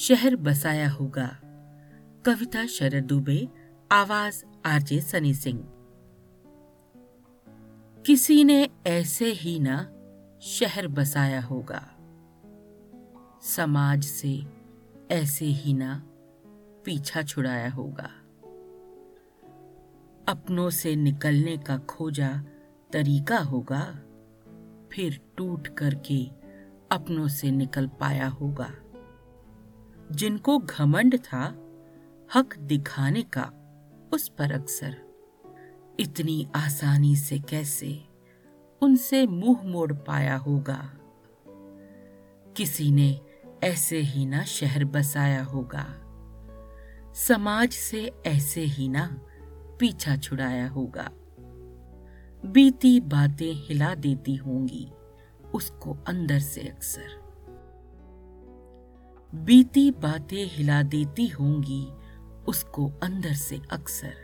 शहर बसाया होगा। कविता शरद दुबे, आवाज़ आरजे सनी सिंह। किसी ने ऐसे ही ना शहर बसाया होगा। समाज से ऐसे ही ना पीछा छुड़ाया होगा। अपनों से निकलने का खोजा तरीका होगा, फिर टूट करके अपनों से निकल पाया होगा। जिनको घमंड था, हक दिखाने का उस पर अक्सर। इतनी आसानी से कैसे उनसे मुँह मोड़ पाया होगा? किसी ने ऐसे ही ना शहर बसाया होगा। समाज से ऐसे ही ना पीछा छुड़ाया होगा। बीती बातें हिला देती होंगी उसको अंदर से अक्सर। बीती बातें हिला देती होंगी उसको अंदर से अक्सर।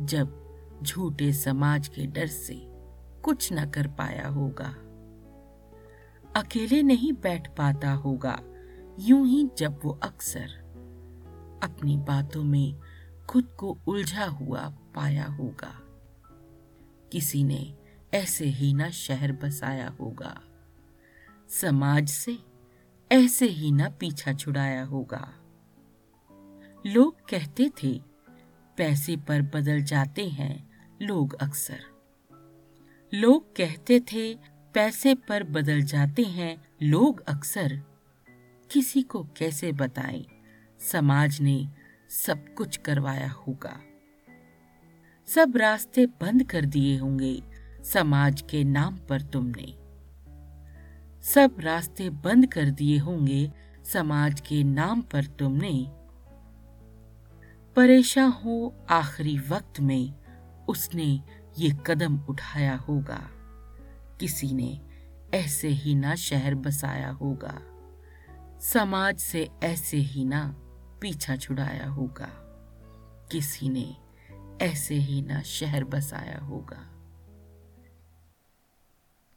जब झूठे समाज के डर से कुछ न कर पाया होगा। अकेले नहीं बैठ पाता होगा, यूँ ही जब वो अक्सर अपनी बातों में खुद को उलझा हुआ पाया होगा। किसी ने ऐसे ही ना शहर बसाया होगा। समाज से ऐसे ही ना पीछा छुड़ाया होगा। लोग कहते थे, पैसे पर बदल जाते हैं लोग अक्सर। लोग कहते थे, पैसे पर बदल जाते हैं लोग अक्सर। किसी को कैसे बताएँ? समाज ने सब कुछ करवाया होगा। सब रास्ते बंद कर दिए होंगे समाज के नाम पर तुमने। सब रास्ते बंद कर दिए होंगे, समाज के नाम पर तुमने। परेशान हो आखिरी वक्त में उसने ये कदम उठाया होगा। किसी ने ऐसे ही ना शहर बसाया होगा। समाज से ऐसे ही ना पीछा छुड़ाया होगा। किसी ने ऐसे ही ना शहर बसाया होगा।